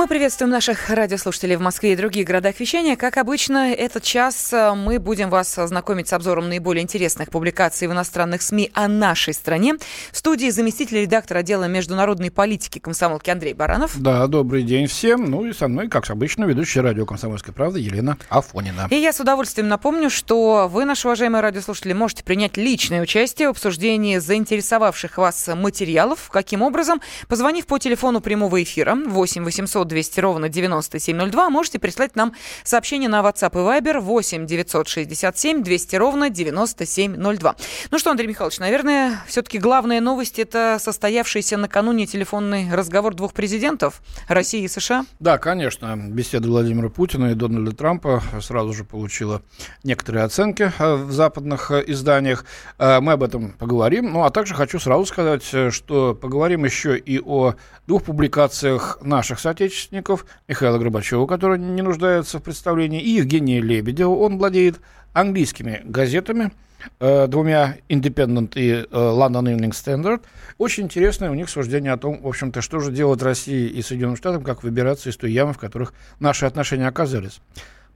Мы приветствуем наших радиослушателей в Москве и других городах вещания. Как обычно, этот час э, мы будем вас знакомить с обзором наиболее интересных публикаций в иностранных СМИ о нашей стране. В студии заместитель редактора отдела международной политики комсомолки Андрей Баранов. Да, добрый день всем. Ну и со мной, как обычно, ведущая радио «Комсомольская правда» Елена Афонина. И я с удовольствием напомню, что вы, наши уважаемые радиослушатели, можете принять личное участие в обсуждении заинтересовавших вас материалов. Каким образом? Позвонив по телефону прямого эфира 8 800 200 ровно 9702. Можете прислать нам сообщение на WhatsApp и Viber 8 967 200 ровно 9702. Ну что, Андрей Михайлович, наверное, все-таки главная новость – это состоявшийся накануне телефонный разговор двух президентов России и США? Да, конечно. Беседа Владимира Путина и Дональда Трампа сразу же получила некоторые оценки э, в западных э, изданиях. Э, мы об этом поговорим. Ну, а также хочу сразу сказать, что поговорим еще и о двух публикациях наших соотечественников соотечественников, Михаила Горбачева, который не нуждается в представлении, и Евгения Лебедева. Он владеет английскими газетами, э, двумя Independent и э, London Evening Standard. Очень интересное у них суждение о том, в общем-то, что же делать России и Соединенным Штатам, как выбираться из той ямы, в которых наши отношения оказались.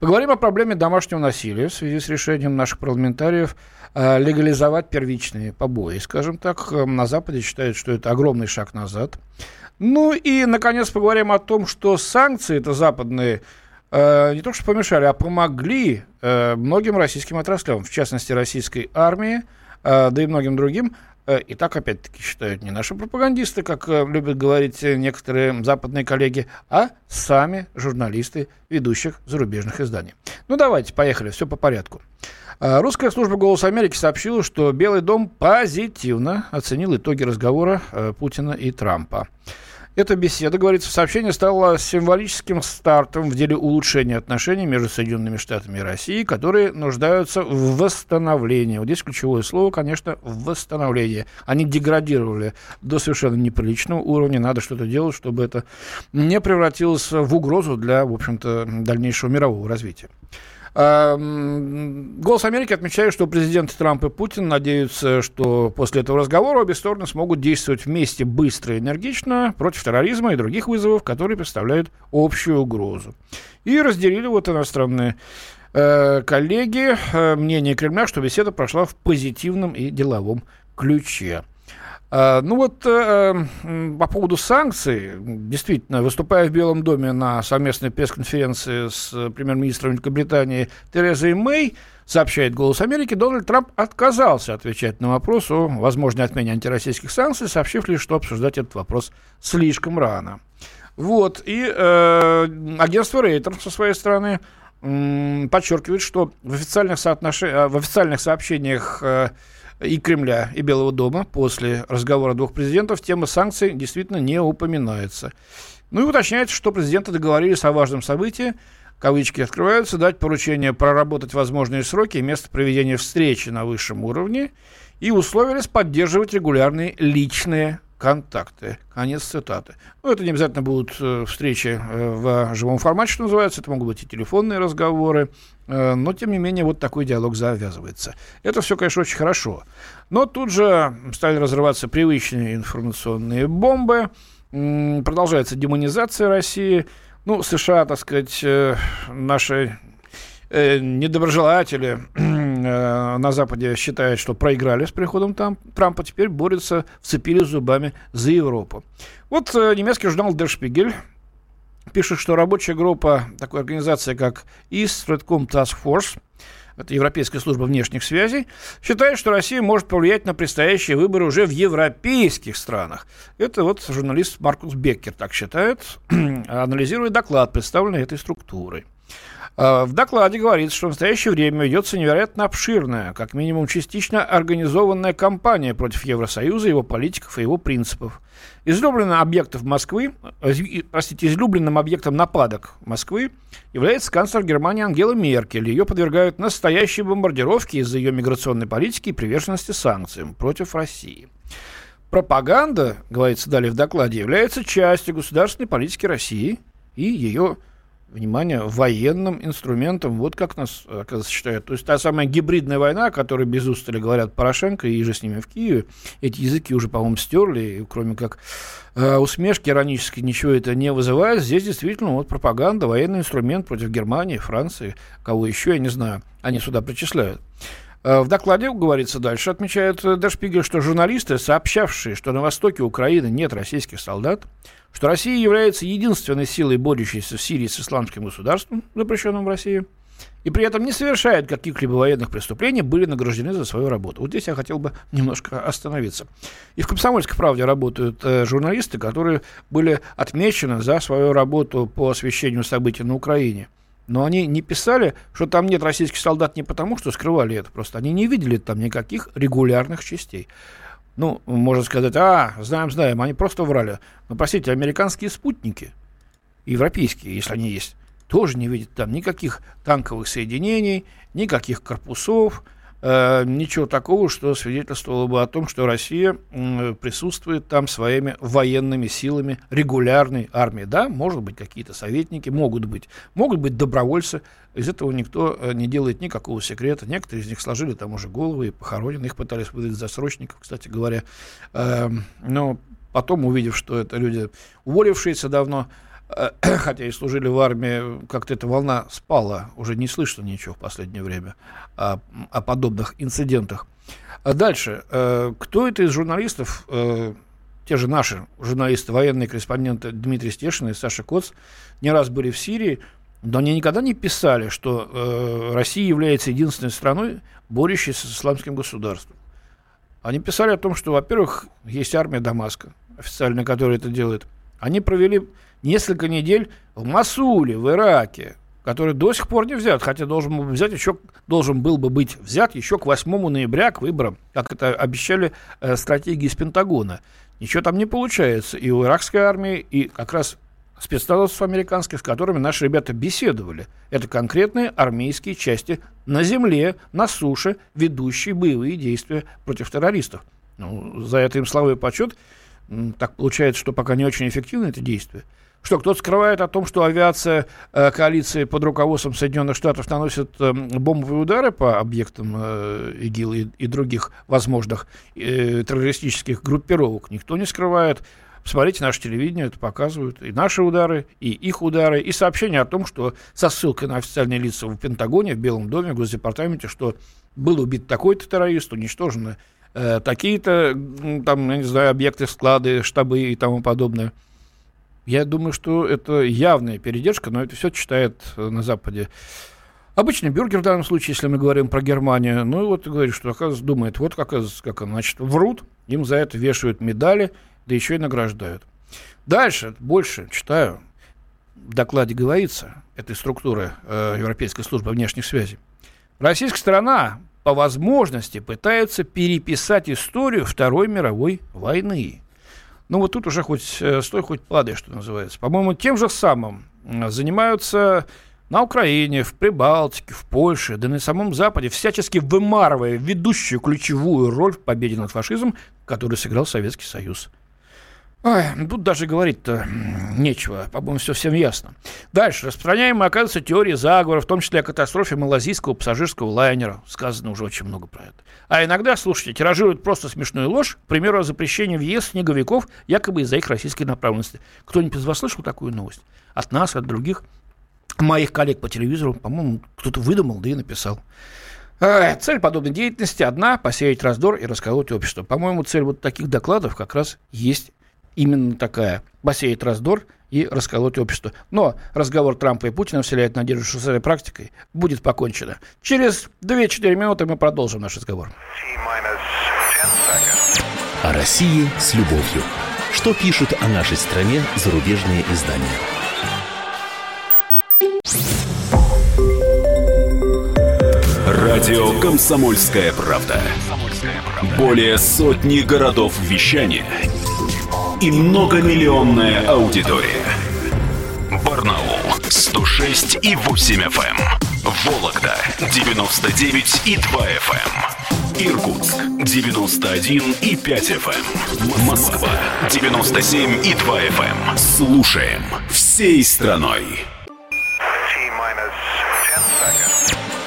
Поговорим о проблеме домашнего насилия в связи с решением наших парламентариев э, легализовать первичные побои. Скажем так, э, на Западе считают, что это огромный шаг назад. Ну и, наконец, поговорим о том, что санкции это западные э, не то что помешали, а помогли э, многим российским отраслям, в частности, российской армии, э, да и многим другим. Э, и так, опять-таки, считают не наши пропагандисты, как э, любят говорить некоторые западные коллеги, а сами журналисты ведущих зарубежных изданий. Ну, давайте, поехали, все по порядку. Э, русская служба «Голос Америки» сообщила, что Белый дом позитивно оценил итоги разговора Путина и Трампа. Эта беседа, говорится в сообщении, стала символическим стартом в деле улучшения отношений между Соединенными Штатами и Россией, которые нуждаются в восстановлении. Вот здесь ключевое слово, конечно, восстановление. Они деградировали до совершенно неприличного уровня. Надо что-то делать, чтобы это не превратилось в угрозу для, в общем-то, дальнейшего мирового развития. Голос Америки отмечает, что президенты Трамп и Путин надеются, что после этого разговора обе стороны смогут действовать вместе быстро и энергично против терроризма и других вызовов, которые представляют общую угрозу. И разделили вот иностранные э, коллеги э, мнение Кремля, что беседа прошла в позитивном и деловом ключе. А, ну вот э, по поводу санкций, действительно, выступая в Белом доме на совместной пресс-конференции с премьер-министром Великобритании Терезой Мэй, сообщает «Голос Америки», Дональд Трамп отказался отвечать на вопрос о возможной отмене антироссийских санкций, сообщив лишь, что обсуждать этот вопрос слишком рано. Вот, и э, агентство Рейтер со своей стороны э, подчеркивает, что в официальных, соотнош... Э, в официальных сообщениях э, и Кремля, и Белого дома после разговора двух президентов тема санкций действительно не упоминается. Ну и уточняется, что президенты договорились о важном событии, кавычки открываются, дать поручение проработать возможные сроки и место проведения встречи на высшем уровне. И условились поддерживать регулярные личные контакты. Конец цитаты. Ну, это не обязательно будут э, встречи э, в живом формате, что называется. Это могут быть и телефонные разговоры. Э, но, тем не менее, вот такой диалог завязывается. Это все, конечно, очень хорошо. Но тут же стали разрываться привычные информационные бомбы. Продолжается демонизация России. Ну, США, так сказать, наши недоброжелатели на Западе считают, что проиграли с приходом там, Трампа, теперь борются, вцепились зубами за Европу. Вот э, немецкий журнал Der Spiegel пишет, что рабочая группа такой организации, как East Stratcom Task Force, это Европейская служба внешних связей, считает, что Россия может повлиять на предстоящие выборы уже в европейских странах. Это вот журналист Маркус Беккер так считает, анализируя доклад, представленный этой структурой. А, в докладе говорится, что в настоящее время ведется невероятно обширная, как минимум частично организованная кампания против Евросоюза, его политиков и его принципов. Излюбленным объектом Москвы, э, простите, излюбленным объектом нападок Москвы является канцлер Германии Ангела Меркель. Ее подвергают настоящей бомбардировке из-за ее миграционной политики и приверженности санкциям против России. Пропаганда, говорится далее в докладе, является частью государственной политики России и ее внимание, военным инструментом, вот как нас, оказывается, считают. То есть та самая гибридная война, о которой без устали говорят Порошенко и же с ними в Киеве, эти языки уже, по-моему, стерли, и кроме как э, усмешки иронически ничего это не вызывает. Здесь действительно вот пропаганда, военный инструмент против Германии, Франции, кого еще, я не знаю, они сюда причисляют. Э, в докладе говорится дальше, отмечает Дершпигель, что журналисты, сообщавшие, что на востоке Украины нет российских солдат, что Россия является единственной силой, борющейся в Сирии с исламским государством, запрещенным в России, и при этом не совершает каких-либо военных преступлений, были награждены за свою работу. Вот здесь я хотел бы немножко остановиться. И в «Комсомольской правде» работают э, журналисты, которые были отмечены за свою работу по освещению событий на Украине. Но они не писали, что там нет российских солдат не потому, что скрывали это, просто они не видели там никаких регулярных частей. Ну, можно сказать, а, знаем, знаем, они просто врали. Но, простите, американские спутники, европейские, если они есть, тоже не видят там никаких танковых соединений, никаких корпусов, Э, ничего такого, что свидетельствовало бы о том, что Россия присутствует там своими военными силами регулярной армии. Да, может быть, какие-то советники, могут быть, могут быть добровольцы. Из этого никто э, не делает никакого секрета. Некоторые из них сложили там уже головы и похоронены. Их пытались выдать за срочников, кстати говоря. Эм, но потом, увидев, что это люди, уволившиеся давно, хотя и служили в армии, как-то эта волна спала, уже не слышно ничего в последнее время о, о подобных инцидентах. А дальше, э, кто это из журналистов, э, те же наши журналисты, военные корреспонденты Дмитрий Стешин и Саша Коц, не раз были в Сирии, но они никогда не писали, что Россия является единственной страной, борющейся с исламским государством. Они писали о том, что, во-первых, есть армия Дамаска, официально, которая это делает. Они провели несколько недель в Масуле, в Ираке, который до сих пор не взят, хотя должен был, взять еще, должен был бы быть взят еще к 8 ноября, к выборам, как это обещали э, стратегии из Пентагона. Ничего там не получается. И у иракской армии, и как раз спецназовцев американских, с которыми наши ребята беседовали. Это конкретные армейские части на земле, на суше, ведущие боевые действия против террористов. Ну, за это им слава и почет. Так получается, что пока не очень эффективно это действие. Что, кто-то скрывает о том, что авиация э, коалиции под руководством Соединенных Штатов наносит э, бомбовые удары по объектам э, ИГИЛ и, и других возможных э, террористических группировок? Никто не скрывает. Посмотрите, наше телевидение это показывают. И наши удары, и их удары, и сообщение о том, что со ссылкой на официальные лица в Пентагоне, в Белом доме, в Госдепартаменте, что был убит такой-то террорист, уничтожены э, такие-то, там, я не знаю, объекты, склады, штабы и тому подобное. Я думаю, что это явная передержка, но это все читает э, на Западе. Обычный бюргер в данном случае, если мы говорим про Германию, ну и вот говорит, что, оказывается, думает, вот как, как значит, врут, им за это вешают медали, да еще и награждают. Дальше, больше читаю, в докладе говорится, этой структуры э, Европейской службы внешних связей. Российская сторона по возможности пытается переписать историю Второй мировой войны. Ну вот тут уже хоть э, стой, хоть падай, что называется. По-моему, тем же самым занимаются на Украине, в Прибалтике, в Польше, да на самом Западе, всячески вымарывая ведущую ключевую роль в победе над фашизмом, которую сыграл Советский Союз. Ой, тут даже говорить-то нечего, по-моему, все всем ясно. Дальше. Распространяемая, оказывается, теория заговора, в том числе о катастрофе малазийского пассажирского лайнера. Сказано уже очень много про это. А иногда, слушайте, тиражируют просто смешную ложь, к примеру, о запрещении въезда снеговиков, якобы из-за их российской направленности. Кто-нибудь из вас слышал такую новость? От нас, от других моих коллег по телевизору, по-моему, кто-то выдумал, да и написал. Цель подобной деятельности одна – посеять раздор и расколоть общество. По-моему, цель вот таких докладов как раз есть именно такая. Посеять раздор и расколоть общество. Но разговор Трампа и Путина вселяет надежду, что с этой практикой будет покончено. Через 2-4 минуты мы продолжим наш разговор. О России с любовью. Что пишут о нашей стране зарубежные издания? Радио «Комсомольская правда». Более сотни городов вещания – и многомиллионная аудитория. Барнаул 106 и 8 FM. Эм. Вологда 99 и 2 FM. Эм. Иркутск 91 и 5 FM. Эм. Москва 97 и 2 FM. Слушаем всей страной.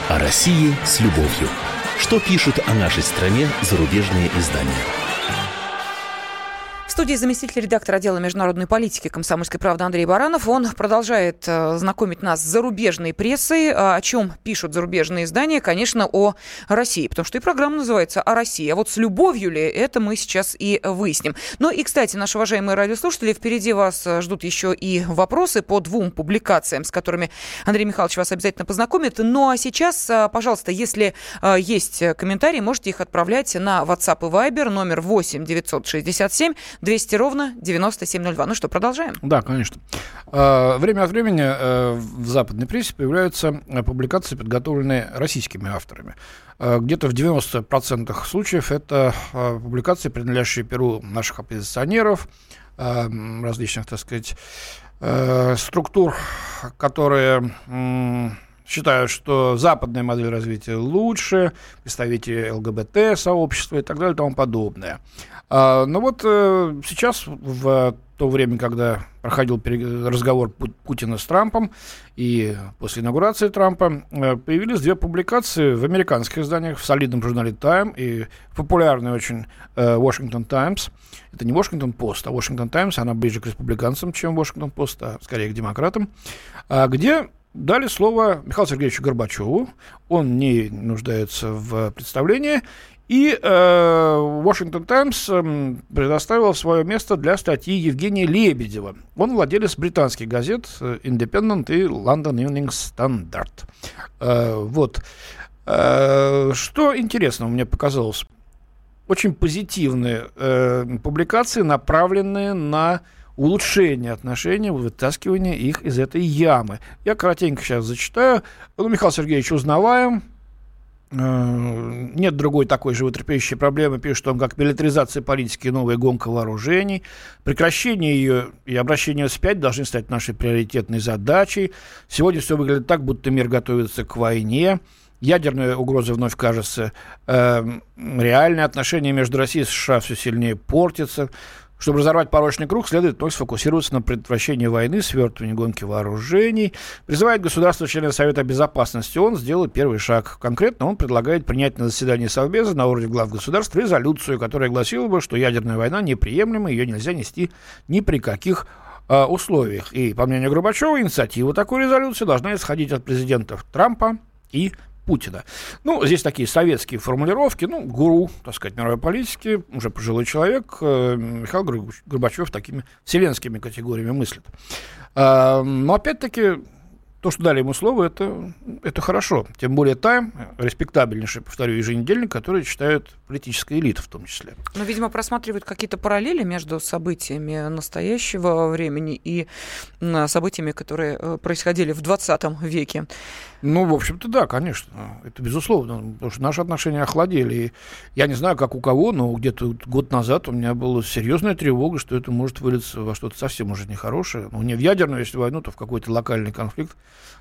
О России с любовью. Что пишут о нашей стране зарубежные издания? Студии заместитель редактора отдела международной политики комсомольской правды Андрей Баранов. Он продолжает э, знакомить нас с зарубежной прессой. А о чем пишут зарубежные издания? Конечно, о России. Потому что и программа называется «О России». А вот с любовью ли, это мы сейчас и выясним. Ну и, кстати, наши уважаемые радиослушатели, впереди вас э, ждут еще и вопросы по двум публикациям, с которыми Андрей Михайлович вас обязательно познакомит. Ну а сейчас, э, пожалуйста, если есть комментарии, можете их отправлять на WhatsApp и Viber номер 8 967 200 ровно 9702. Ну что, продолжаем? Да, конечно. А, время от времени э, в западной прессе появляются э, публикации, подготовленные российскими авторами. А, где-то в 90% случаев это публикации, принадлежащие перу наших оппозиционеров, различных, так сказать, э, структур, которые считают, что западная модель развития лучше, представители ЛГБТ-сообщества и так далее и тому подобное. А, но вот э, сейчас, в то время, когда проходил разговор Путина с Трампом, и после инаугурации Трампа, э, появились две публикации в американских изданиях, в солидном журнале Time и в популярной очень э, Washington Times. Это не Washington Post, а Washington Times, она ближе к республиканцам, чем Washington Post, а скорее к демократам, а где дали слово Михаилу Сергеевичу Горбачеву. Он не нуждается в представлении. И э, Washington Times э, предоставил свое место для статьи Евгения Лебедева. Он владелец британских газет э, Independent и London Evening Standard. Э, вот. Что интересно мне показалось? Очень позитивные публикации, направленные на улучшение отношений, вытаскивание их из этой ямы. Я коротенько сейчас зачитаю. Ну, Михаил Сергеевич узнаваем, нет другой такой животрепещущей проблемы, пишет он, как милитаризация политики и новая гонка вооружений. Прекращение ее и обращение вспять должны стать нашей приоритетной задачей. Сегодня все выглядит так, будто мир готовится к войне. Ядерная угроза вновь кажется э, реальные. Отношения между Россией и США все сильнее портятся. Чтобы разорвать порочный круг, следует вновь сфокусироваться на предотвращении войны, свертывании гонки вооружений. Призывает государство члены Совета Безопасности ООН сделать первый шаг. Конкретно он предлагает принять на заседании Совбеза на уровне глав государств резолюцию, которая гласила бы, что ядерная война неприемлема, ее нельзя нести ни при каких э, условиях. И, по мнению Горбачева, инициатива такой резолюции должна исходить от президентов Трампа и Путина. Ну, здесь такие советские формулировки. Ну, гуру, так сказать, мировой политики, уже пожилой человек, э, Михаил Горбачев такими вселенскими категориями мыслит. А, но опять-таки то, что дали ему слово, это, это хорошо. Тем более Тайм, респектабельнейший, повторю, еженедельник, который читают политическая элита в том числе. Но, видимо, просматривают какие-то параллели между событиями настоящего времени и событиями, которые э, происходили в 20 веке. Ну, в общем-то, да, конечно. Это безусловно. Потому что наши отношения охладели. И я не знаю, как у кого, но где-то год назад у меня была серьезная тревога, что это может вылиться во что-то совсем уже нехорошее. Ну, не в ядерную, если войну, то в какой-то локальный конфликт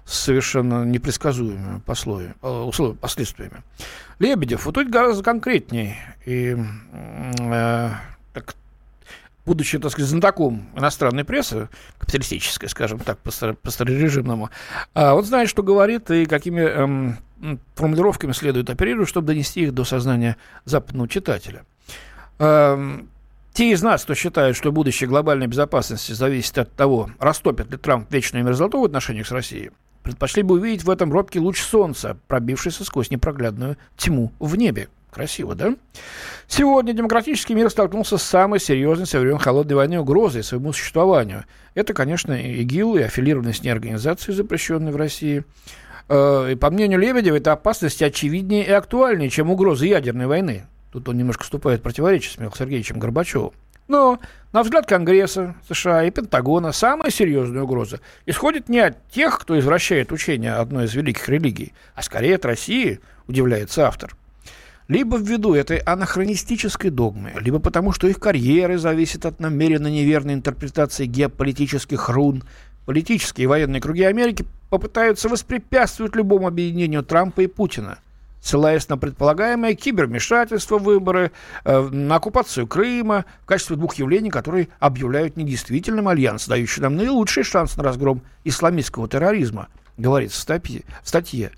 с совершенно непредсказуемыми пословиями, последствиями. Лебедев, вот тут гораздо конкретнее. И э, будучи, так сказать, знатоком иностранной прессы, капиталистической, скажем так, по-старорежимному, а, он знает, что говорит и какими эм, формулировками следует оперировать, чтобы донести их до сознания западного читателя. Эм, те из нас, кто считает, что будущее глобальной безопасности зависит от того, растопит ли Трамп вечную мерзлоту в отношениях с Россией, предпочли бы увидеть в этом робкий луч солнца, пробившийся сквозь непроглядную тьму в небе. Красиво, да? Сегодня демократический мир столкнулся с самой серьезной со времен Холодной войны угрозой своему существованию. Это, конечно, ИГИЛ и аффилированные с ней организации, запрещенные в России. Э, и по мнению Лебедева, это опасности очевиднее и актуальнее, чем угрозы ядерной войны. Тут он немножко вступает в противоречие с Михаилом Сергеевичем Горбачевым. Но, на взгляд Конгресса США и Пентагона, самая серьезная угроза исходит не от тех, кто извращает учение одной из великих религий, а скорее от России, удивляется автор. Либо ввиду этой анахронистической догмы, либо потому, что их карьеры зависят от намеренно неверной интерпретации геополитических рун, политические и военные круги Америки попытаются воспрепятствовать любому объединению Трампа и Путина – ссылаясь на предполагаемое кибервмешательство в выборы, э, на оккупацию Крыма в качестве двух явлений, которые объявляют недействительным альянс, дающий нам наилучший шанс на разгром исламистского терроризма, говорится в статье. В статье.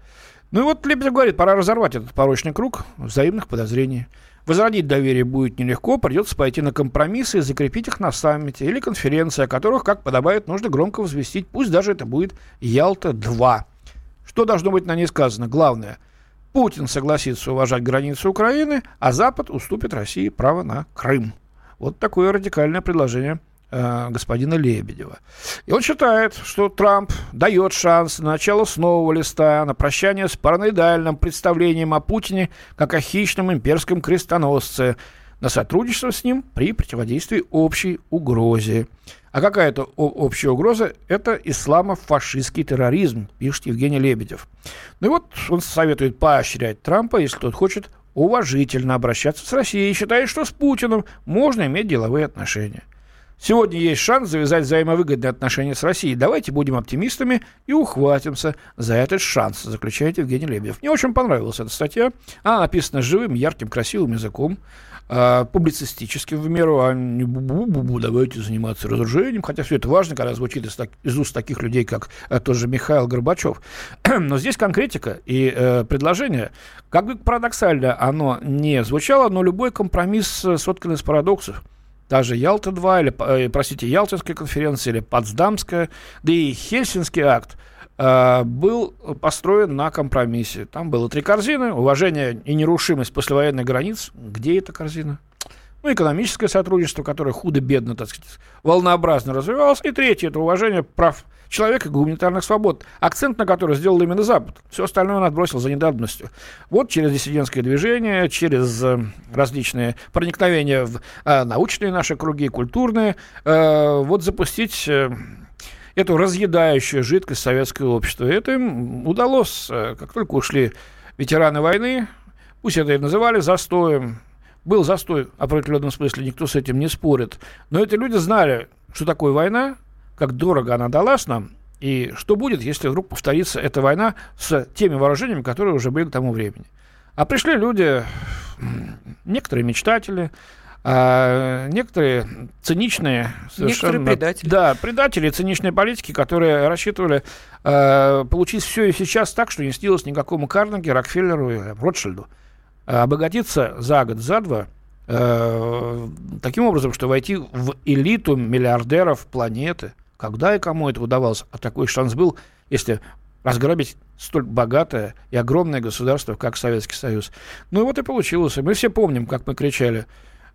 Ну и вот Лебедев говорит, пора разорвать этот порочный круг взаимных подозрений. Возродить доверие будет нелегко, придется пойти на компромиссы и закрепить их на саммите или конференции, о которых, как подобает, нужно громко возвестить, пусть даже это будет Ялта-2. Что должно быть на ней сказано? Главное, Путин согласится уважать границы Украины, а Запад уступит России право на Крым. Вот такое радикальное предложение господина Лебедева. И он считает, что Трамп дает шанс на начало с нового листа, на прощание с параноидальным представлением о Путине как о хищном имперском крестоносце, на сотрудничество с ним при противодействии общей угрозе. А какая это общая угроза? Это исламо-фашистский терроризм, пишет Евгений Лебедев. Ну и вот он советует поощрять Трампа, если тот хочет уважительно обращаться с Россией и считает, что с Путиным можно иметь деловые отношения. Сегодня есть шанс завязать взаимовыгодные отношения с Россией. Давайте будем оптимистами и ухватимся за этот шанс, заключает Евгений Лебедев. Мне очень понравилась эта статья. Она написана живым, ярким, красивым языком, э, публицистическим в меру, а не бу-бу-бу, давайте заниматься разоружением. Хотя все это важно, когда звучит из, так, из уст таких людей, как э, тоже Михаил Горбачев. Но здесь конкретика и э, предложение. Как бы парадоксально оно не звучало, но любой компромисс э, соткан из парадоксов даже Ялта-2, или, э, простите, Ялтинская конференция, или Потсдамская, да и Хельсинский акт э, был построен на компромиссе. Там было три корзины, уважение и нерушимость послевоенных границ. Где эта корзина? Ну, экономическое сотрудничество, которое худо-бедно, так сказать, волнообразно развивалось. И третье – это уважение прав человека и гуманитарных свобод, акцент на который сделал именно Запад. Все остальное он отбросил за недавностью. Вот через диссидентское движение, через э, различные проникновения в э, научные наши круги, культурные, э, вот запустить... Э, эту разъедающую жидкость советского общества. Это им удалось, э, как только ушли ветераны войны, пусть это и называли застоем, был застой в определенном смысле, никто с этим не спорит. Но эти люди знали, что такое война, как дорого она далась нам, и что будет, если вдруг повторится эта война с теми вооружениями, которые уже были к тому времени. А пришли люди, некоторые мечтатели, а некоторые циничные совершенно... Некоторые предатели. Да, предатели, циничные политики, которые рассчитывали э, получить все и сейчас так, что не снилось никакому Карнеги, Рокфеллеру и Ротшильду. Обогатиться за год, за два э, таким образом, что войти в элиту миллиардеров планеты – когда и кому это удавалось? А такой шанс был, если разграбить столь богатое и огромное государство, как Советский Союз. Ну и вот и получилось. И мы все помним, как мы кричали,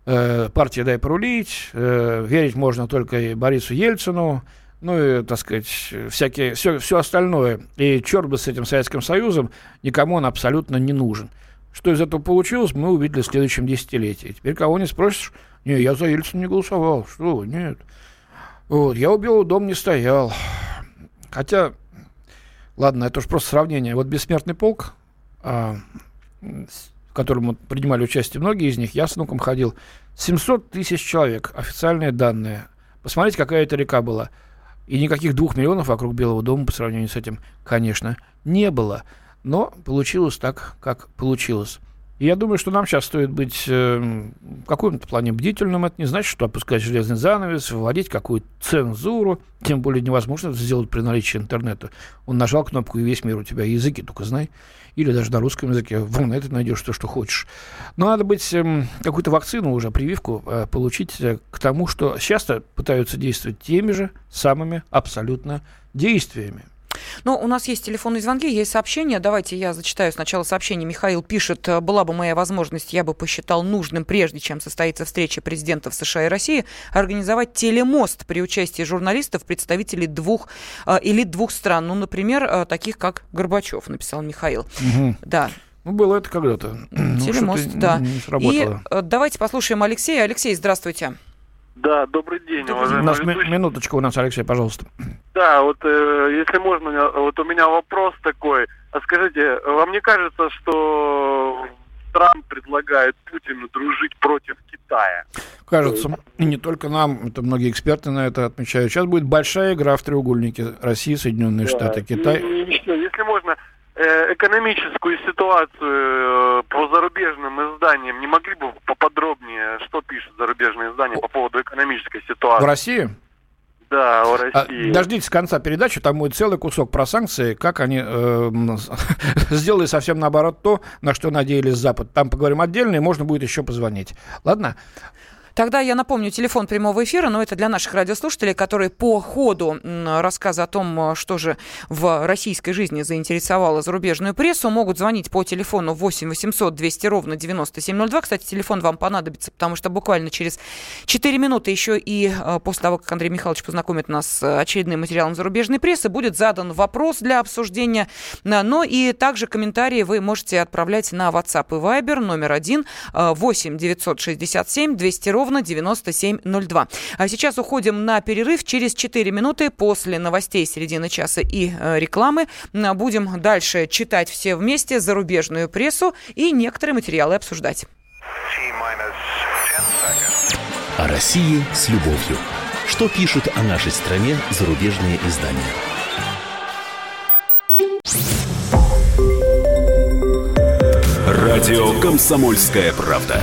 э, партия дай порулить, э, верить можно только и Борису Ельцину, ну и, так сказать, всякие, все, все остальное. И черт бы с этим Советским Союзом, никому он абсолютно не нужен. Что из этого получилось, мы увидели в следующем десятилетии. Теперь кого не спросишь, не, я за Ельцина не голосовал. Что, нет. Вот, я у Белого дома не стоял. Хотя, ладно, это уж просто сравнение. Вот «Бессмертный полк», а, в котором принимали участие многие из них, я с внуком ходил, 700 тысяч человек, официальные данные. Посмотрите, какая это река была. И никаких двух миллионов вокруг Белого дома по сравнению с этим, конечно, не было. Но получилось так, как получилось. Я думаю, что нам сейчас стоит быть э, в каком-то плане бдительным. Это не значит, что опускать железный занавес, вводить какую-то цензуру. Тем более невозможно это сделать при наличии интернета. Он нажал кнопку, и весь мир у тебя языки только знай. Или даже на русском языке. В интернете найдешь то, что хочешь. Но надо быть э, какую-то вакцину уже, прививку э, получить э, к тому, что часто пытаются действовать теми же самыми абсолютно действиями. Но у нас есть телефонные звонки, есть сообщения. Давайте я зачитаю сначала сообщение. Михаил пишет, была бы моя возможность, я бы посчитал нужным, прежде чем состоится встреча президентов США и России, организовать телемост при участии журналистов, представителей двух э, элит двух стран. Ну, например, э, таких как Горбачев, написал Михаил. Угу. Да. Ну, было это когда-то. Телемост, ну, да. Не и э, давайте послушаем Алексея. Алексей, здравствуйте. Да, добрый день, уважаемый. Нас минуточку у нас, Алексей, пожалуйста. Да, вот э, если можно, вот у меня вопрос такой. А скажите, вам не кажется, что Трамп предлагает Путину дружить против Китая? Кажется, и не только нам, это многие эксперты на это отмечают. Сейчас будет большая игра в треугольнике России, Соединенные да. Штаты, Китай. И, если можно, экономическую ситуацию э, по зарубежным изданиям не могли бы поподробнее, что пишут зарубежные издания по поводу экономической ситуации? В России? да, о России. А, дождитесь конца передачи, там будет целый кусок про санкции, как они э, сделали совсем наоборот то, на что надеялись Запад. Там поговорим отдельно, и можно будет еще позвонить. Ладно? Тогда я напомню телефон прямого эфира, но это для наших радиослушателей, которые по ходу рассказа о том, что же в российской жизни заинтересовало зарубежную прессу, могут звонить по телефону 8 800 200 ровно 9702. Кстати, телефон вам понадобится, потому что буквально через 4 минуты еще и э, после того, как Андрей Михайлович познакомит нас с очередным материалом зарубежной прессы, будет задан вопрос для обсуждения. Но и также комментарии вы можете отправлять на WhatsApp и Viber номер 1 8 967 200 ровно ровно 9702. А сейчас уходим на перерыв. Через 4 минуты после новостей середины часа и э, рекламы будем дальше читать все вместе зарубежную прессу и некоторые материалы обсуждать. О России с любовью. Что пишут о нашей стране зарубежные издания? Радио «Комсомольская правда».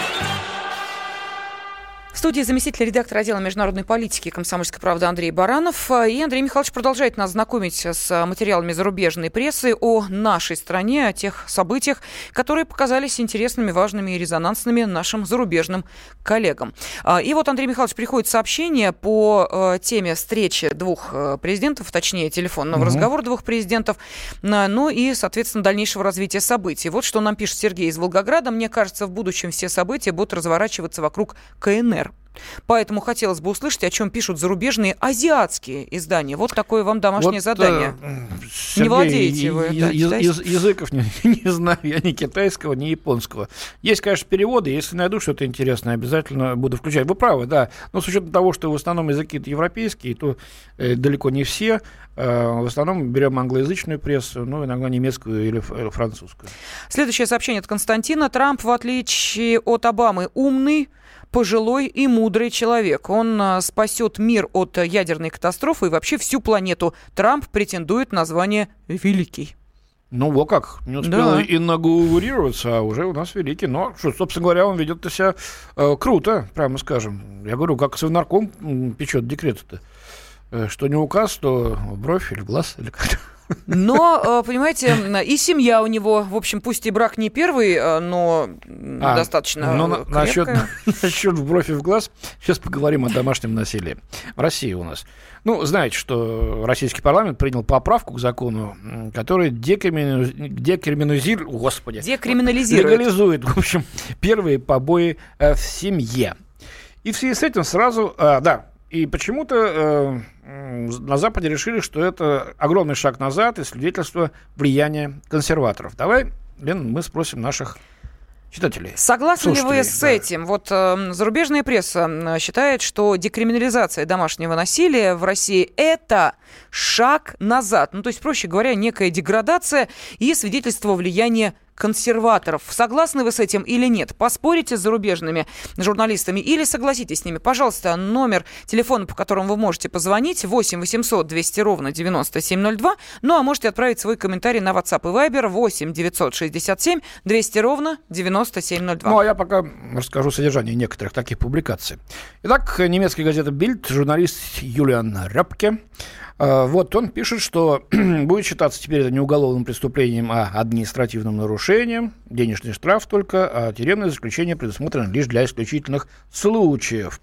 Студии заместитель редактора отдела международной политики «Комсомольской правды» Андрей Баранов. И Андрей Михайлович продолжает нас знакомить с материалами зарубежной прессы о нашей стране, о тех событиях, которые показались интересными, важными и резонансными нашим зарубежным коллегам. А, и вот, Андрей Михайлович, приходит сообщение по э, теме встречи двух э, президентов, точнее, телефонного угу. разговора двух президентов, ну и, соответственно, дальнейшего развития событий. Вот что нам пишет Сергей из Волгограда. Мне кажется, в будущем все события будут разворачиваться вокруг КНР. Поэтому хотелось бы услышать, о чем пишут зарубежные азиатские издания. Вот такое вам домашнее вот, задание. Э, Сергей, не владеете вы. Да, из, языков не, не знаю я ни китайского, ни японского. Есть, конечно, переводы. Если найду что-то интересное, обязательно буду включать. Вы правы, да. Но с учетом того, что в основном языки европейские, то э, далеко не все. Э, в основном берем англоязычную прессу, ну, иногда немецкую или французскую. Следующее сообщение от Константина. Трамп, в отличие от Обамы, умный, пожилой и мудрый человек. Он а, спасет мир от ядерной катастрофы и вообще всю планету. Трамп претендует на звание «Великий». Ну, вот как, не успел да. инаугурироваться, а уже у нас великий. Но, что, собственно говоря, он ведет себя э, круто, прямо скажем. Я говорю, как совнарком печет декрет-то. Э, что не указ, то в бровь или в глаз, или как-то. Но, э, понимаете, и семья у него, в общем, пусть и брак не первый, э, но а, достаточно но на, насчет, насчет в бровь и в глаз, сейчас поговорим о домашнем насилии. В России у нас. Ну, знаете, что российский парламент принял поправку к закону, который декриминализирует, господи, декриминализирует. легализует, в общем, первые побои э, в семье. И в связи с этим сразу, а, да, и почему-то на Западе решили, что это огромный шаг назад и свидетельство влияния консерваторов. Давай, Лен, мы спросим наших читателей. Согласны ли вы с да. этим? Вот э, зарубежная пресса считает, что декриминализация домашнего насилия в России это шаг назад. Ну, то есть, проще говоря, некая деградация и свидетельство влияния консерваторов. Согласны вы с этим или нет? Поспорите с зарубежными журналистами или согласитесь с ними? Пожалуйста, номер телефона, по которому вы можете позвонить, 8 800 200 ровно 9702. Ну, а можете отправить свой комментарий на WhatsApp и Viber 8 967 200 ровно 9702. Ну, а я пока расскажу содержание некоторых таких публикаций. Итак, немецкая газета Bild, журналист Юлиан Репке а, вот он пишет, что будет считаться теперь это не уголовным преступлением, а административным нарушением. Денежный штраф только, а тюремное заключение предусмотрено лишь для исключительных случаев.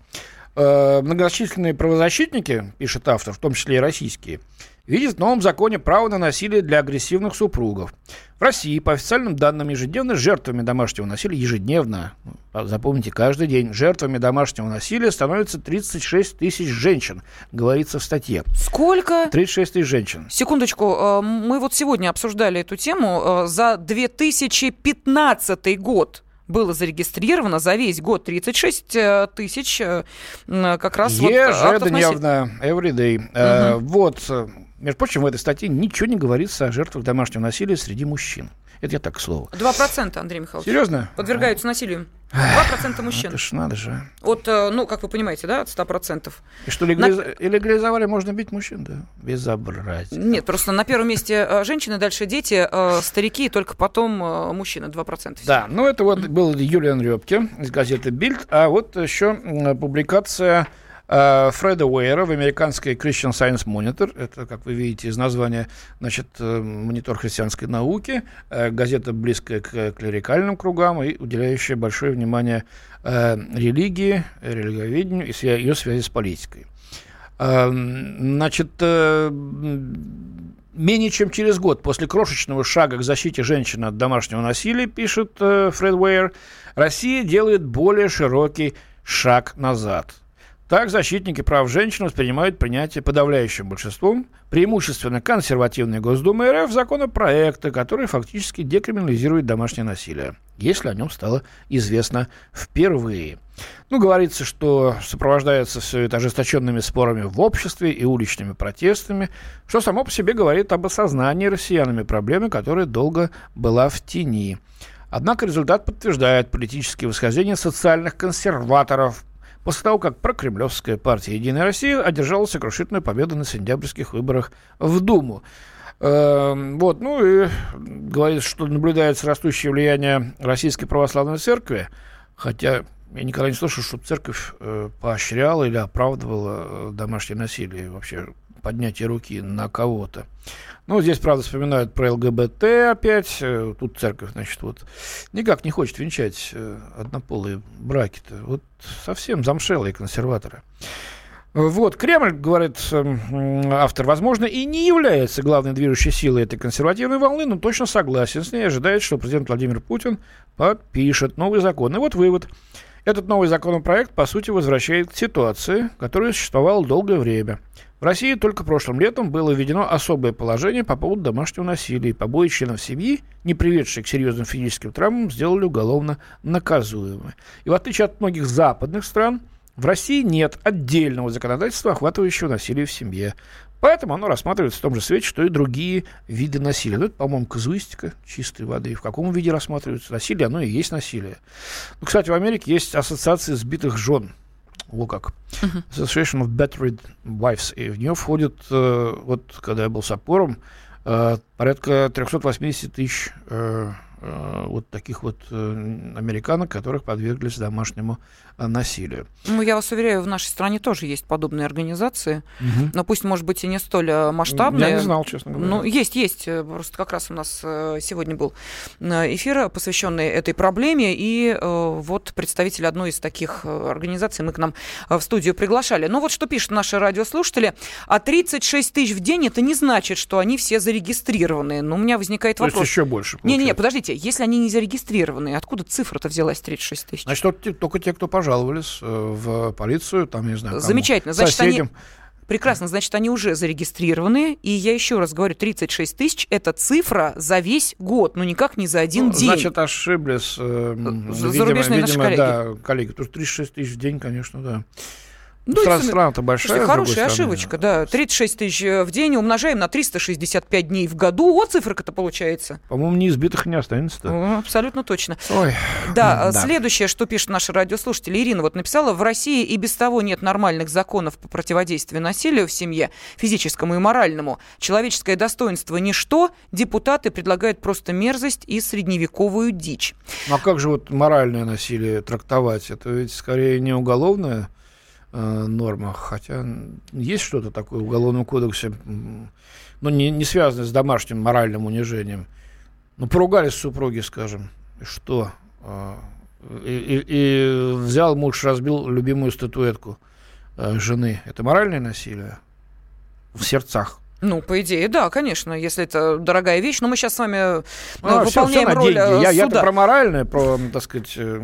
А, многочисленные правозащитники, пишет автор, в том числе и российские, видит в новом законе право на насилие для агрессивных супругов. В России, по официальным данным, ежедневно жертвами домашнего насилия, ежедневно, а, запомните, каждый день, жертвами домашнего насилия становится 36 тысяч женщин, говорится в статье. Сколько? 36 тысяч женщин. Секундочку, а, мы вот сегодня обсуждали эту тему. А, за 2015 год было зарегистрировано за весь год 36 э, тысяч э, как раз Ежедневно, вот every day. Угу. Э, вот, между прочим, в этой статье ничего не говорится о жертвах домашнего насилия среди мужчин. Это я так к слову. 2%, Андрей Михайлович. Серьезно? Подвергаются насилию. 2% мужчин. Это ж надо же. От, э, ну, как вы понимаете, да, от 100%. И что, легализ... на... легализовали, можно бить мужчин, да? Безобразие. Нет, просто на первом месте э, женщины, дальше дети, э, старики, только потом мужчины, 2%. Да, ну это вот был Юлиан Рёбке из газеты «Бильд», а вот еще публикация Фреда Уэйра в американской Christian Science Monitor. Это, как вы видите из названия, значит, э, монитор христианской науки, э, газета близкая к клерикальным кругам и уделяющая большое внимание религии, религиоведению и ее связи с политикой. Значит, менее чем через год после крошечного шага к защите женщин от домашнего насилия, пишет Фред Уэйр, Россия делает более широкий шаг назад – так, защитники прав женщин воспринимают принятие подавляющим большинством преимущественно консервативной Госдумы РФ законопроекта, который фактически декриминализирует домашнее насилие, если о нем стало известно впервые. Ну, говорится, что сопровождается все это ожесточенными спорами в обществе и уличными протестами, что само по себе говорит об осознании россиянами проблемы, которая долго была в тени. Однако результат подтверждает политические восхождения социальных консерваторов, после того, как прокремлевская партия «Единая Россия» одержала сокрушительную победу на сентябрьских выборах в Думу. Эм, вот, ну и говорится, что наблюдается растущее влияние Российской Православной Церкви, хотя я никогда не слышал, что церковь э, поощряла или оправдывала э, домашнее насилие, вообще поднятие руки на кого-то. Ну, здесь, правда, вспоминают про ЛГБТ опять. Э, тут церковь, значит, вот никак не хочет венчать э, однополые браки-то. Вот совсем замшелые консерваторы. Вот, Кремль, говорит эм, автор, возможно, и не является главной движущей силой этой консервативной волны, но точно согласен с ней, ожидает, что президент Владимир Путин подпишет новый закон. И вот вывод. Этот новый законопроект, по сути, возвращает к ситуации, которая существовала долгое время. В России только прошлым летом было введено особое положение по поводу домашнего насилия. Побои членов семьи, не приведшие к серьезным физическим травмам, сделали уголовно наказуемыми. И в отличие от многих западных стран, в России нет отдельного законодательства, охватывающего насилие в семье. Поэтому оно рассматривается в том же свете, что и другие виды насилия. Ну, это, по-моему, казуистика чистой воды. В каком виде рассматривается насилие? Оно и есть насилие. Ну, кстати, в Америке есть ассоциация сбитых жен. Во как. Uh-huh. Association of Battered Wives. И в нее входит, э, вот когда я был с опором, э, порядка 380 тысяч э, Э, вот таких вот американок, которых подверглись домашнему насилию. Ну, я вас уверяю, в нашей стране тоже есть подобные организации, угу. но пусть, может быть, и не столь масштабные. Я не знал, честно говоря. Ну, есть, есть. Просто как раз у нас сегодня был эфир, посвященный этой проблеме, и вот представитель одной из таких организаций мы к нам в студию приглашали. Ну, вот что пишут наши радиослушатели. А 36 тысяч в день, это не значит, что они все зарегистрированы. Но у меня возникает То вопрос. Есть еще больше. Не-не, подождите, если они не зарегистрированы, откуда цифра-то взялась 36 тысяч? Значит, только те, кто пожаловались э, в полицию, там, не знаю, кому, Замечательно. Значит, соседям. они... Прекрасно, значит, они уже зарегистрированы. И я еще раз говорю, 36 тысяч – это цифра за весь год, но никак не за один ну, день. Значит, ошиблись. Э, Зарубежные видимо, наши коллеги. Да, коллеги. Что 36 тысяч в день, конечно, да. Ну, страна, страна-то большая. Слушайте, хорошая ошибочка, да. 36 тысяч э, в день умножаем на 365 дней в году. Вот цифра-то получается. По-моему, неизбитых не останется-то. Абсолютно точно. Ой, да, да, следующее, что пишет наша радиослушатель Ирина, вот написала, в России и без того нет нормальных законов по противодействию насилию в семье, физическому и моральному. Человеческое достоинство – ничто, депутаты предлагают просто мерзость и средневековую дичь. Ну, а как же вот моральное насилие трактовать? Это ведь скорее не уголовное нормах, хотя есть что-то такое в Уголовном кодексе, ну, не, не связанное с домашним моральным унижением. Ну, поругались супруги, скажем, что? Э, и, и, и взял муж, разбил любимую статуэтку э, жены. Это моральное насилие? В сердцах Ну, по идее, да, конечно, если это дорогая вещь. Но мы сейчас с вами э, Ну, всё- выполняем всё на роль деньги. э, Я, суда. про моральное, про, так сказать... э,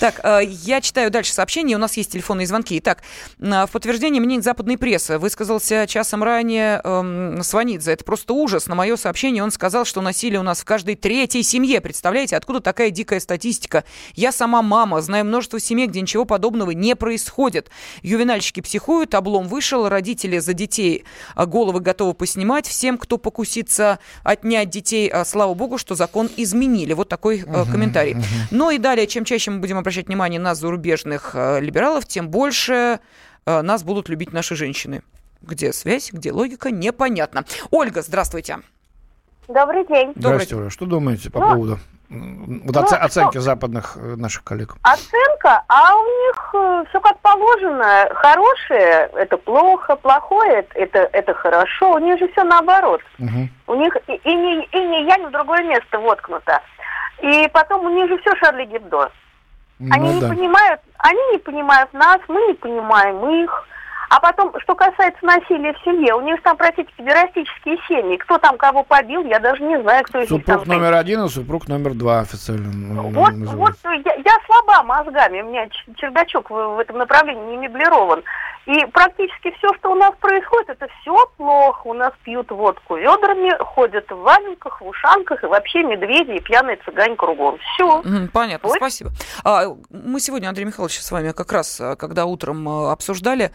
Так, я читаю дальше сообщения. У нас есть телефонные звонки. Итак, э, в подтверждение мнений западной прессы высказался часом ранее эм, Сванидзе. Это просто ужас. На мое сообщение он сказал, что насилие у нас в каждой третьей семье. Представляете, откуда такая дикая статистика? Я сама мама, знаю множество семей, где ничего подобного не происходит. Ювенальщики психуют, облом вышел, родители за детей а, головы готовы поснимать. Всем, кто покусится отнять детей, а, слава богу, что закон изменили. Вот такой э, комментарий. Ну и далее, чем чаще мы будем обращать внимание на зарубежных э, либералов, тем больше э, нас будут любить наши женщины. Где связь, где логика, непонятно. Ольга, здравствуйте. Добрый день. Здрасте, Оля. Что думаете по Ну, поводу вот ну, оце- что- оценки западных э, наших коллег? Оценка, а у них все как положено. Хорошее – это плохо, плохое – это, это хорошо. У них же все наоборот. Мгм. У них и, и не, и не я, ни в другое место воткнуто. И потом у них же все Шарли Гебдо. Они Ну не да. понимают, они не понимают нас, мы не понимаем их. А потом, что касается насилия в семье, у них там, простите, педерастические семьи. Кто там кого побил, я даже не знаю, кто из них там Супруг номер один и супруг номер два официально Вот, вот я, я слаба мозгами, у меня чердачок в, в этом направлении не меблирован. И практически все, что у нас происходит, это все плохо. У нас пьют водку ведрами, ходят в валенках, в ушанках, и вообще медведи и пьяные цыгане кругом. Все. Понятно, Ой. спасибо. А, мы сегодня, Андрей Михайлович, с вами как раз, а, когда утром а, обсуждали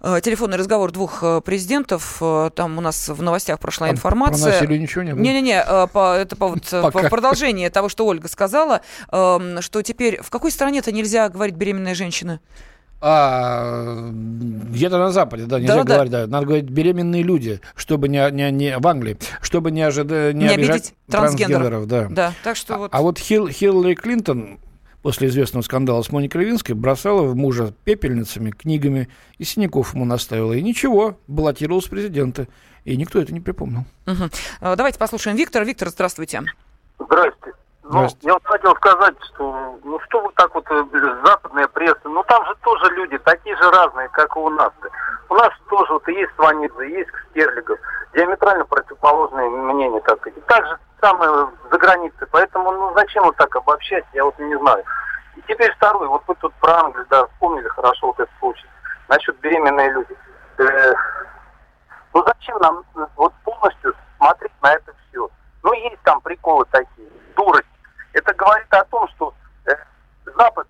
телефонный разговор двух а, президентов, а, там у нас в новостях прошла Там информация. Про насилие ничего не было? Не-не-не, а, по- это по, вот, а, по продолжение того, что Ольга сказала, эм, что теперь в какой стране-то нельзя говорить беременная женщина? А, где-то на Западе, да, нельзя Да-да-да. говорить, да. Надо говорить беременные люди, чтобы не, не, не в Англии, чтобы не, ожида, не, Не обижать трансгендеров. трансгендеров, да. Да, так что А- вот... А вот Хил- Хиллари Клинтон после известного скандала с Моникой Левинской бросала в мужа пепельницами, книгами и синяков ему наставила. И ничего, баллотировалась в президенты. И никто это не припомнил. А, Давайте послушаем Виктора. Виктор, здравствуйте. Здрасте. Ну, Здрасте. я вот хотел сказать, что ну что вы так вот э, западная пресса, ну там же тоже люди такие же разные, как и у нас. У нас тоже вот есть Сванидзе, есть Стерлигов, диаметрально противоположные мнения, так. И так же самое за границей. Поэтому, ну зачем вот так обобщать, я вот не знаю. И теперь второй, вот вы тут про Англию, да, вспомнили хорошо вот этот случай. Насчет беременные люди. Э, ну зачем нам э, вот полностью смотреть на это все? Ну есть там приколы такие, дурость. Это говорит о том, что э, Запад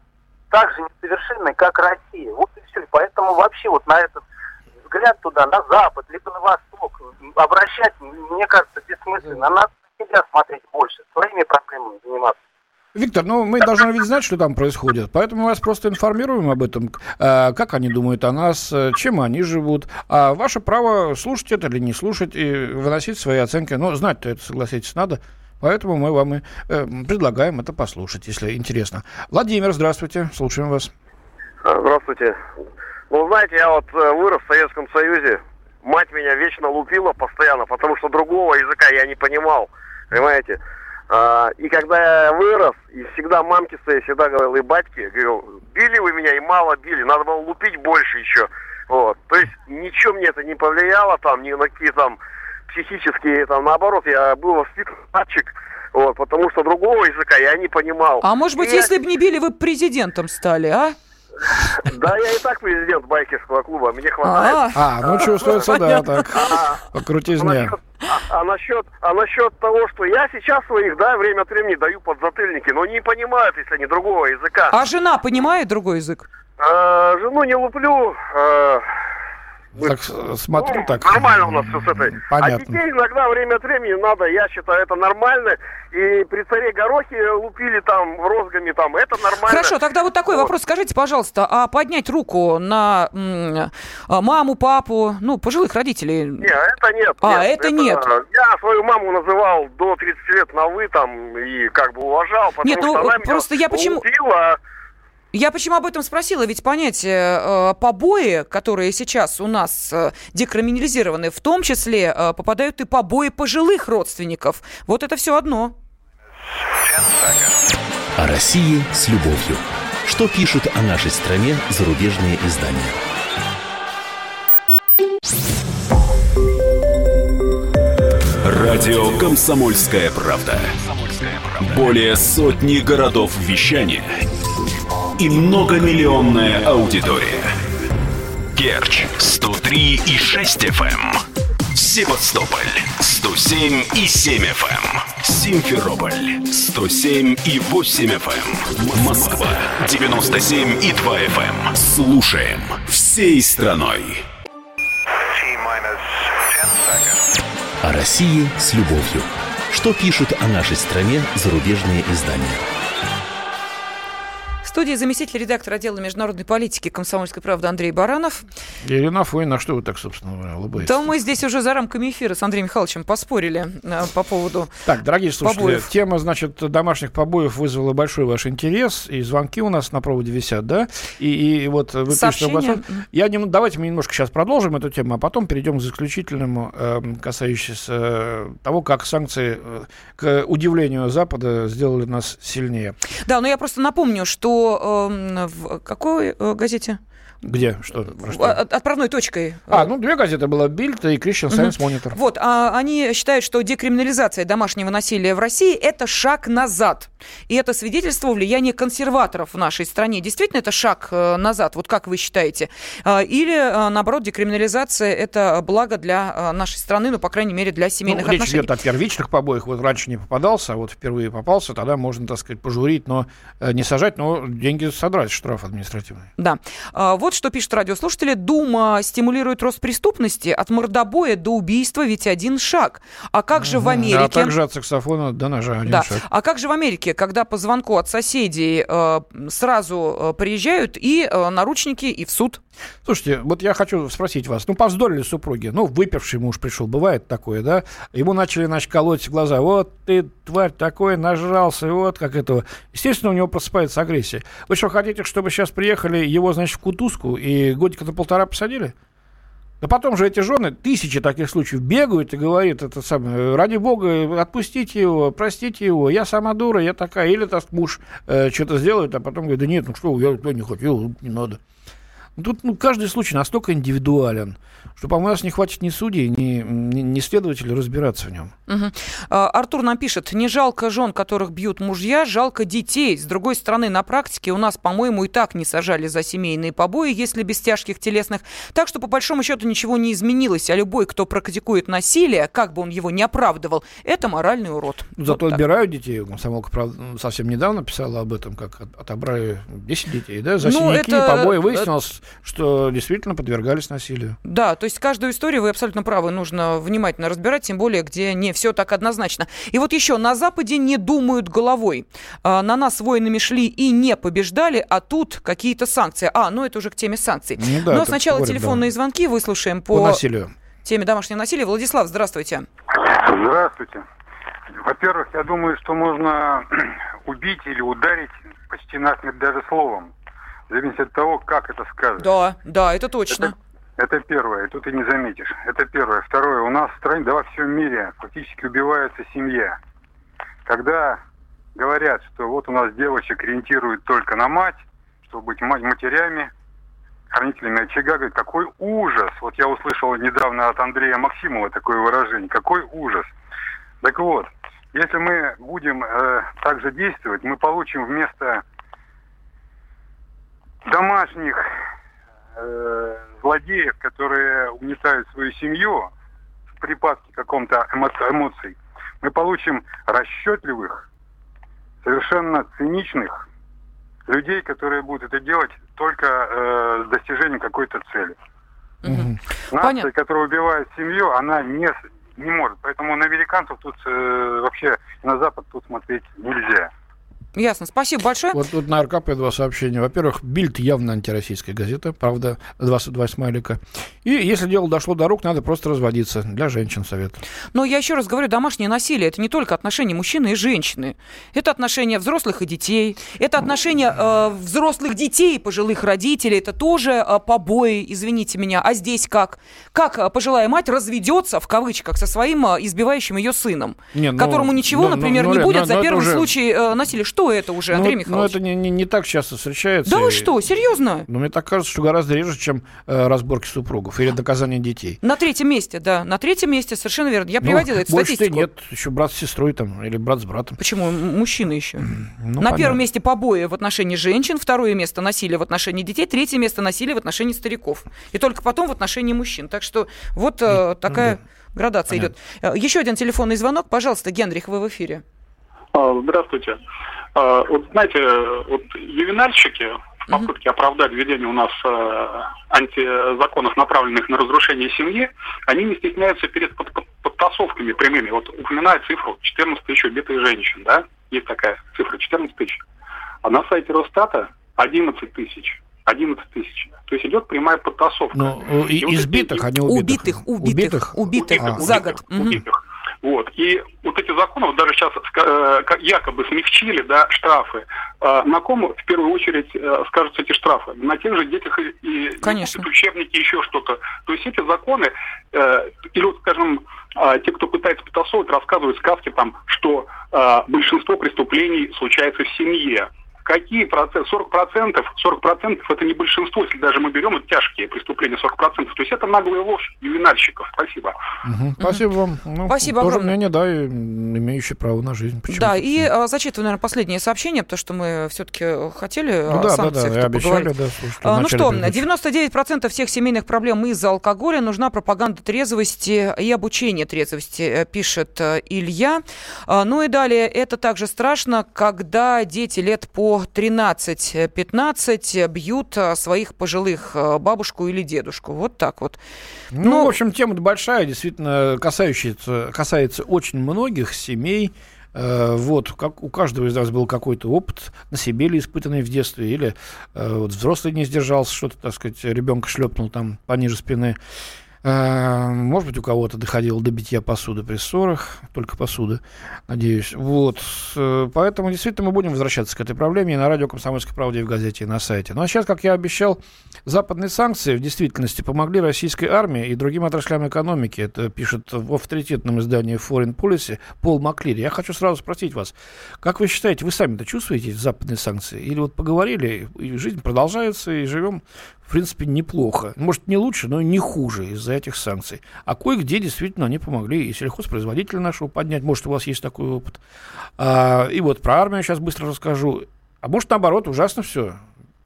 так же несовершенный, как Россия. Вот и все. И поэтому вообще вот на этот взгляд туда, на Запад, либо на Восток, обращать, мне кажется, бессмысленно. Надо на себя смотреть больше, своими проблемами заниматься. Виктор, ну мы должны ведь знать, что там происходит, поэтому мы вас просто информируем об этом, э, как они думают о нас, э, чем они живут. А ваше право слушать это или не слушать и выносить свои оценки. Но знать-то это, согласитесь, надо. Поэтому мы вам и э, предлагаем это послушать, если интересно. Владимир, здравствуйте, слушаем вас. А, Здравствуйте. Ну, знаете, я вот э, вырос в Советском Союзе. Мать меня вечно лупила постоянно, потому что другого языка я не понимал. Понимаете? А, и когда я вырос, и всегда мамке своей всегда говорил, и батьке, говорил, били вы меня и мало били, надо было лупить больше еще. Вот. То есть ничего мне это не повлияло там, ни на какие там психические, там, наоборот, я был воспитан мальчик, вот, потому что другого языка я не понимал. А может быть, И я- если бы не били, вы бы президентом стали, а? Да, я и так президент байкерского клуба, мне хватает. А, А, ну чувствуется, да, так, А крутизня. насчет, а, а насчет, а насчет того, что я сейчас своих, да, время от времени даю подзатыльники, но не понимают, если они другого языка. а жена понимает другой язык? А, жену не луплю. а, Так, с- смотрю, ну, так. Нормально у нас все с этой. А Понятно. детей иногда время от времени надо, я считаю, это нормально. И при царе Горохе лупили там розгами, там, это нормально. Хорошо, тогда вот такой Вот. вопрос. Скажите, пожалуйста, а поднять руку на м, а, маму, папу, ну, пожилых родителей? Нет, это нет. А, это нет. Я свою маму называл до 30 лет на вы там и как бы уважал, потому Нет, ну, что она меня просто я почему- лупила. Я почему об этом спросила? Ведь понятие э, побои, которые сейчас у нас э, декриминализированы, в том числе э, попадают и побои пожилых родственников. Вот это все одно. О России с любовью. Что пишут о нашей стране зарубежные издания? Радио «Комсомольская правда». Более сотни городов вещания и многомиллионная аудитория. Керчь 103 и 6 FM. Севастополь 107 и 7 FM. Симферополь 107 и 8 FM. Москва 97 и 2 FM. Слушаем всей страной. О России с любовью. Что пишут о нашей стране зарубежные издания? Студии заместитель редактора отдела международной политики комсомольской правды Андрей Баранов. Ирина Фойна, а что вы так, собственно, улыбаетесь? Да мы здесь уже за рамками эфира с Андреем Михайловичем поспорили э, по поводу Так, дорогие слушатели, побоев. тема, значит, домашних побоев вызвала большой ваш интерес, и звонки у нас на проводе висят, да? И, и вот вы пишете... Этом. Я нем- давайте мы немножко сейчас продолжим эту тему, а потом перейдем к заключительному, э, касающемуся э, того, как санкции, э, к удивлению Запада, сделали нас сильнее. Да, но я просто напомню, что эм, в какой э, газете? Где? Что? От- Отправной точкой. А, ну, две газеты было Бильд и Christian Science Monitor. Вот, а они считают, что декриминализация домашнего насилия в России – это шаг назад. И это свидетельство влияния консерваторов в нашей стране. Действительно, это шаг э, назад, вот как вы считаете? А, Или, э, наоборот, декриминализация – это благо для э, нашей страны, ну, по крайней мере, для семейных Ну, речь отношений? идет о первичных побоях. Вот раньше не попадался, а вот впервые попался, тогда можно, так сказать, пожурить, но не сажать, но деньги содрать, штраф административный. Да. А, Вот что пишут радиослушатели. Дума стимулирует рост преступности от мордобоя до убийства, ведь один шаг. А как же в Америке... А также от саксофона до ножа один Да. шаг. А как же в Америке, когда по звонку от соседей э, сразу э, приезжают и э, наручники, и в суд? Слушайте, вот я хочу спросить вас. Ну, повздорили супруги. Ну, выпивший муж пришел. Бывает такое, да? Ему начали, значит, колоть в глаза. Вот ты, тварь, такой нажрался. Вот как этого. Естественно, у него просыпается агрессия. Вы что, хотите, чтобы сейчас приехали его, значит, в кутузку и годика на полтора посадили? Да потом же эти жены, тысячи таких случаев, бегают и говорят это самое, ради бога, отпустите его, простите его, я сама дура, я такая. Или так муж э, что-то сделает, а потом говорит, да нет, ну что, я, я не хотел, не надо. Тут ну, каждый случай настолько индивидуален, что, по-моему, у нас не хватит ни судей, ни, ни, ни следователей разбираться в нем. Мгм. А, Артур нам пишет, не жалко жен, которых бьют мужья, жалко детей. С другой стороны, на практике у нас, по-моему, и так не сажали за семейные побои, если без тяжких телесных. Так что, по большому счету, ничего не изменилось. А любой, кто практикует насилие, как бы он его не оправдывал, это моральный урод. Ну, Зато Вот так. отбирают детей. Комсомолка, правда, совсем недавно писала об этом, как от- отобрали 10 детей, да, за Ну, синяки, это- побои. Выяснилось, что действительно подвергались насилию. Да, то есть каждую историю, вы абсолютно правы, нужно внимательно разбирать, тем более, где не все так однозначно. И вот еще, на Западе не думают головой. А, на нас воинами шли и не побеждали, а тут какие-то санкции. А, ну это уже к теме санкций. Ну да, Но сначала говорят, телефонные да. звонки выслушаем По, по, насилию. теме домашнего насилия. Владислав, здравствуйте. Здравствуйте. Во-первых, я думаю, что можно убить или ударить почти насмерть даже словом. Зависит от того, как это сказано. Да, да, это точно. Это первое, и тут и не заметишь. Это первое. Второе, у нас в стране, да во всем мире фактически убивается семья. Когда говорят, что вот у нас девочек ориентируют только на мать, чтобы быть мать матерями, хранителями очага, говорит, какой ужас. Вот я услышал недавно от Андрея Максимова такое выражение. Какой ужас. Так вот, если мы будем э, так же действовать, мы получим вместо домашних э, злодеев, которые угнетают свою семью в припадке каком-то эмо- эмоций, мы получим расчетливых, совершенно циничных людей, которые будут это делать только э, с достижением какой-то цели. Мгм. Нация, Понятно. которая убивает семью, она не, с- не может. Поэтому на американцев тут э, вообще на Запад тут смотреть нельзя. Ясно, спасибо большое. Вот тут на РКП два сообщения. Во-первых, Бильд явно антироссийская газета, правда, 22 смайлика. И если дело дошло до рук, надо просто разводиться. Для женщин совет. Но я еще раз говорю, домашнее насилие это не только отношения мужчины и женщины. Это отношения взрослых и детей. Это отношения э, взрослых детей и пожилых родителей. Это тоже э, побои, извините меня. А здесь как? Как э, пожилая мать разведется, в кавычках, со своим э, избивающим ее сыном, Не, ну, которому ничего, ну, ну, например, ну, не Лен, будет ну, за ну, первый уже- случай э, насилия. Что было это уже, Андрей ну, Михайлович? Ну, это не, не, не так часто встречается. Да вы что, серьезно? Но мне так кажется, что гораздо реже, чем э, разборки супругов или наказание детей. На третьем месте, да, на третьем месте, совершенно верно. Я Ну, приводила эту больше статистику. нет, еще брат с сестрой там, или брат с братом. Почему? Мужчины еще. Ну, На понятно. первом месте побои в отношении женщин, второе место насилие в отношении детей, третье место насилие в отношении стариков. И только потом в отношении мужчин. Так что вот э, такая градация Понятно. идет. Э, Еще один телефонный звонок. Пожалуйста, Генрих, вы в эфире. А, Здравствуйте. А, Вот знаете, вот ювенальщики в попытке оправдать введение у нас э, антизаконов, направленных на разрушение семьи, они не стесняются перед под- под- подтасовками прямыми. Вот упоминаю цифру 14 тысяч убитых женщин, да? Есть такая цифра 14 тысяч. А на сайте Росстата 11 тысяч. 11 тысяч. То есть идет прямая подтасовка. Ну, и- вот избитых, эти- а не убитых. Убитых, убитых, убитых, А. за год. Убитых. Вот. И вот эти законы, вот даже сейчас э, якобы смягчили, да, штрафы. А на ком в первую очередь э, скажутся эти штрафы? На тех же детях и, и Конечно. учебники, еще что-то. То есть эти законы, э, или вот, скажем, а, те, кто пытается потасовывать, рассказывают сказки там, что а, большинство преступлений случается в семье. Какие проценты? 40 процентов? 40 процентов это не большинство, если даже мы берем тяжкие преступления, 40 процентов. То есть это наглая ложь ювенальщиков. Спасибо. Мгм. Спасибо вам. Ну, Спасибо Тоже огромное. мнение, да, и, м, имеющее право на жизнь. Почему, Да, и э, зачитываю, наверное, последнее сообщение, потому что мы все-таки хотели Ну о да, да, санкциях да, и обещали, поговорить. да, слушайте, А, Ну что, передачи. 99% всех семейных проблем из-за алкоголя. Нужна пропаганда трезвости и обучение трезвости, э, пишет э, Илья. А, Ну и далее, это также страшно, когда дети лет по 13-15 бьют э, своих пожилых э, бабушку или дедушку. Вот так вот. Ну, Ну, в общем, тема большая, действительно, касающаяся, касается очень многих семей. Э, Вот, как у каждого из нас был какой-то опыт на себе или испытанный в детстве, или э, вот взрослый не сдержался, что-то, так сказать, ребенка шлепнул там пониже спины. Э, Может быть, у кого-то доходило до битья посуды при ссорах, только посуды, надеюсь. Вот. Э, Поэтому действительно мы будем возвращаться к этой проблеме и на радио «Комсомольской правде» и в газете, и на сайте. Ну а сейчас, как я обещал, западные санкции в действительности помогли российской армии и другим отраслям экономики. Это пишет в авторитетном издании Foreign Policy Пол Маклири. Я хочу сразу спросить вас, как вы считаете, вы сами-то чувствуете западные санкции? Или вот поговорили, и жизнь продолжается, и живем в принципе, неплохо. Может, не лучше, но не хуже из-за этих санкций. А кое-где действительно они помогли и сельхозпроизводителя нашего поднять. Может, у вас есть такой опыт. А, и вот про армию сейчас быстро расскажу. А может, наоборот, ужасно все.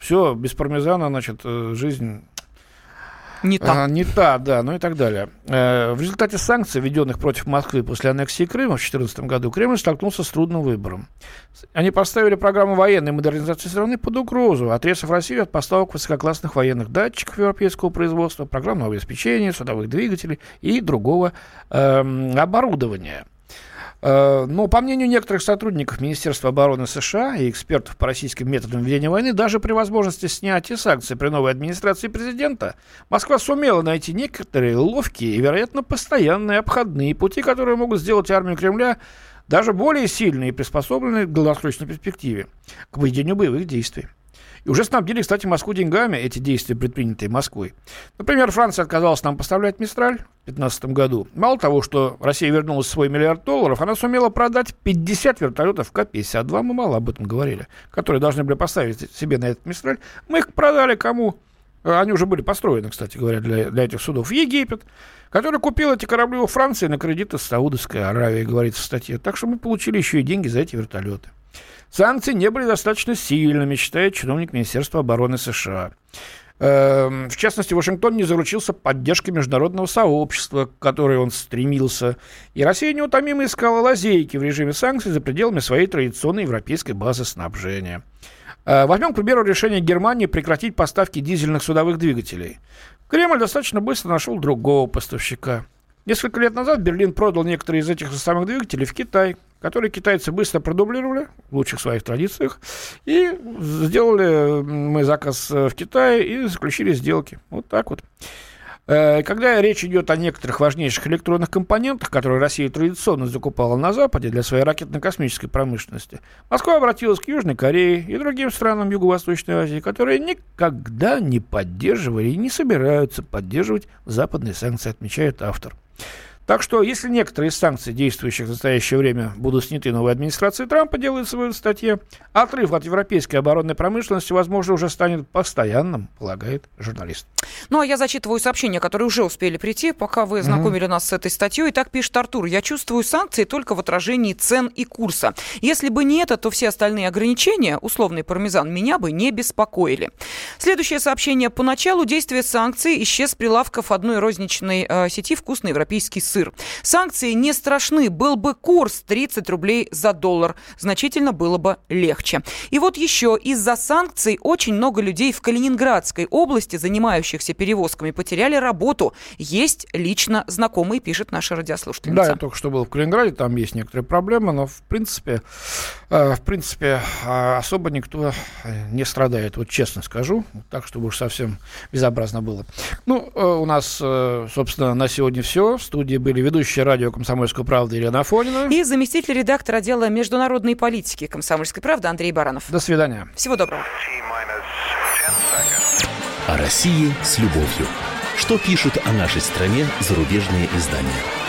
Все, без пармезана, значит, э, жизнь Не так. а, не та, да, ну и так далее. Э, В результате санкций, введенных против Москвы после аннексии Крыма в 2014 году, Кремль столкнулся с трудным выбором. Они поставили программу военной модернизации страны под угрозу, отрезав Россию от поставок высококлассных военных датчиков европейского производства, программного обеспечения, судовых двигателей и другого эм, оборудования. Э, Но, по мнению некоторых сотрудников Министерства обороны США и экспертов по российским методам ведения войны, даже при возможности снятия санкций при новой администрации президента, Москва сумела найти некоторые ловкие и, вероятно, постоянные обходные пути, которые могут сделать армию Кремля даже более сильной и приспособленной к долгосрочной перспективе, к ведению боевых действий. И уже снабдили, кстати, Москву деньгами, эти действия, предпринятые Москвой. Например, Франция отказалась нам поставлять «Мистраль» в 2015 году. Мало того, что Россия вернулась в свой миллиард долларов, она сумела продать 50 вертолетов К-52, мы мало об этом говорили, которые должны были поставить себе на этот «Мистраль». Мы их продали кому? Они уже были построены, кстати говоря, для, для этих судов. Египет, который купил эти корабли у Франции на кредиты с Саудовской Аравии, говорится в статье. Так что мы получили еще и деньги за эти вертолеты. Санкции не были достаточно сильными, считает чиновник Министерства обороны США. Эм, В частности, Вашингтон не заручился поддержкой международного сообщества, к которой он стремился. И Россия неутомимо искала лазейки в режиме санкций за пределами своей традиционной европейской базы снабжения. Э, Возьмем, к примеру, решение Германии прекратить поставки дизельных судовых двигателей. Кремль достаточно быстро нашел другого поставщика. Несколько лет назад Берлин продал некоторые из этих самых двигателей в Китай, которые китайцы быстро продублировали в лучших своих традициях. И сделали мы заказ э, в Китае и заключили сделки. Вот так вот. Э, Когда речь идет о некоторых важнейших электронных компонентах, которые Россия традиционно закупала на Западе для своей ракетно-космической промышленности, Москва обратилась к Южной Корее и другим странам Юго-Восточной Азии, которые никогда не поддерживали и не собираются поддерживать западные санкции, отмечает автор. Так что, если некоторые из санкций, действующих в настоящее время, будут сняты новой администрацией Трампа, делается в этой статье, отрыв от европейской оборонной промышленности, возможно, уже станет постоянным, полагает журналист. Ну, а я зачитываю сообщения, которые уже успели прийти, пока вы знакомили mm-hmm. нас с этой статьей. И так пишет Артур. Я чувствую санкции только в отражении цен и курса. Если бы не это, то все остальные ограничения, условный пармезан, меня бы не беспокоили. Следующее сообщение. Поначалу действия санкций исчез с прилавков одной розничной э, сети «Вкусный европейский сыр». Санкции не страшны. Был бы курс 30 рублей за доллар. Значительно было бы легче. И вот еще. Из-за санкций очень много людей в Калининградской области, занимающихся перевозками, потеряли работу. Есть лично знакомые, пишет наша радиослушательница. Да, я только что был в Калининграде, там есть некоторые проблемы, но в принципе, э, в принципе э, особо никто не страдает, вот честно скажу, так, чтобы уж совсем безобразно было. Ну, э, у нас, э, собственно, на сегодня все. В студии были ведущие радио «Комсомольская правда» Елена Афонина. И заместитель редактора отдела международной политики «Комсомольской правды» Андрей Баранов. До свидания. Всего доброго. О России с любовью. Что пишут о нашей стране зарубежные издания?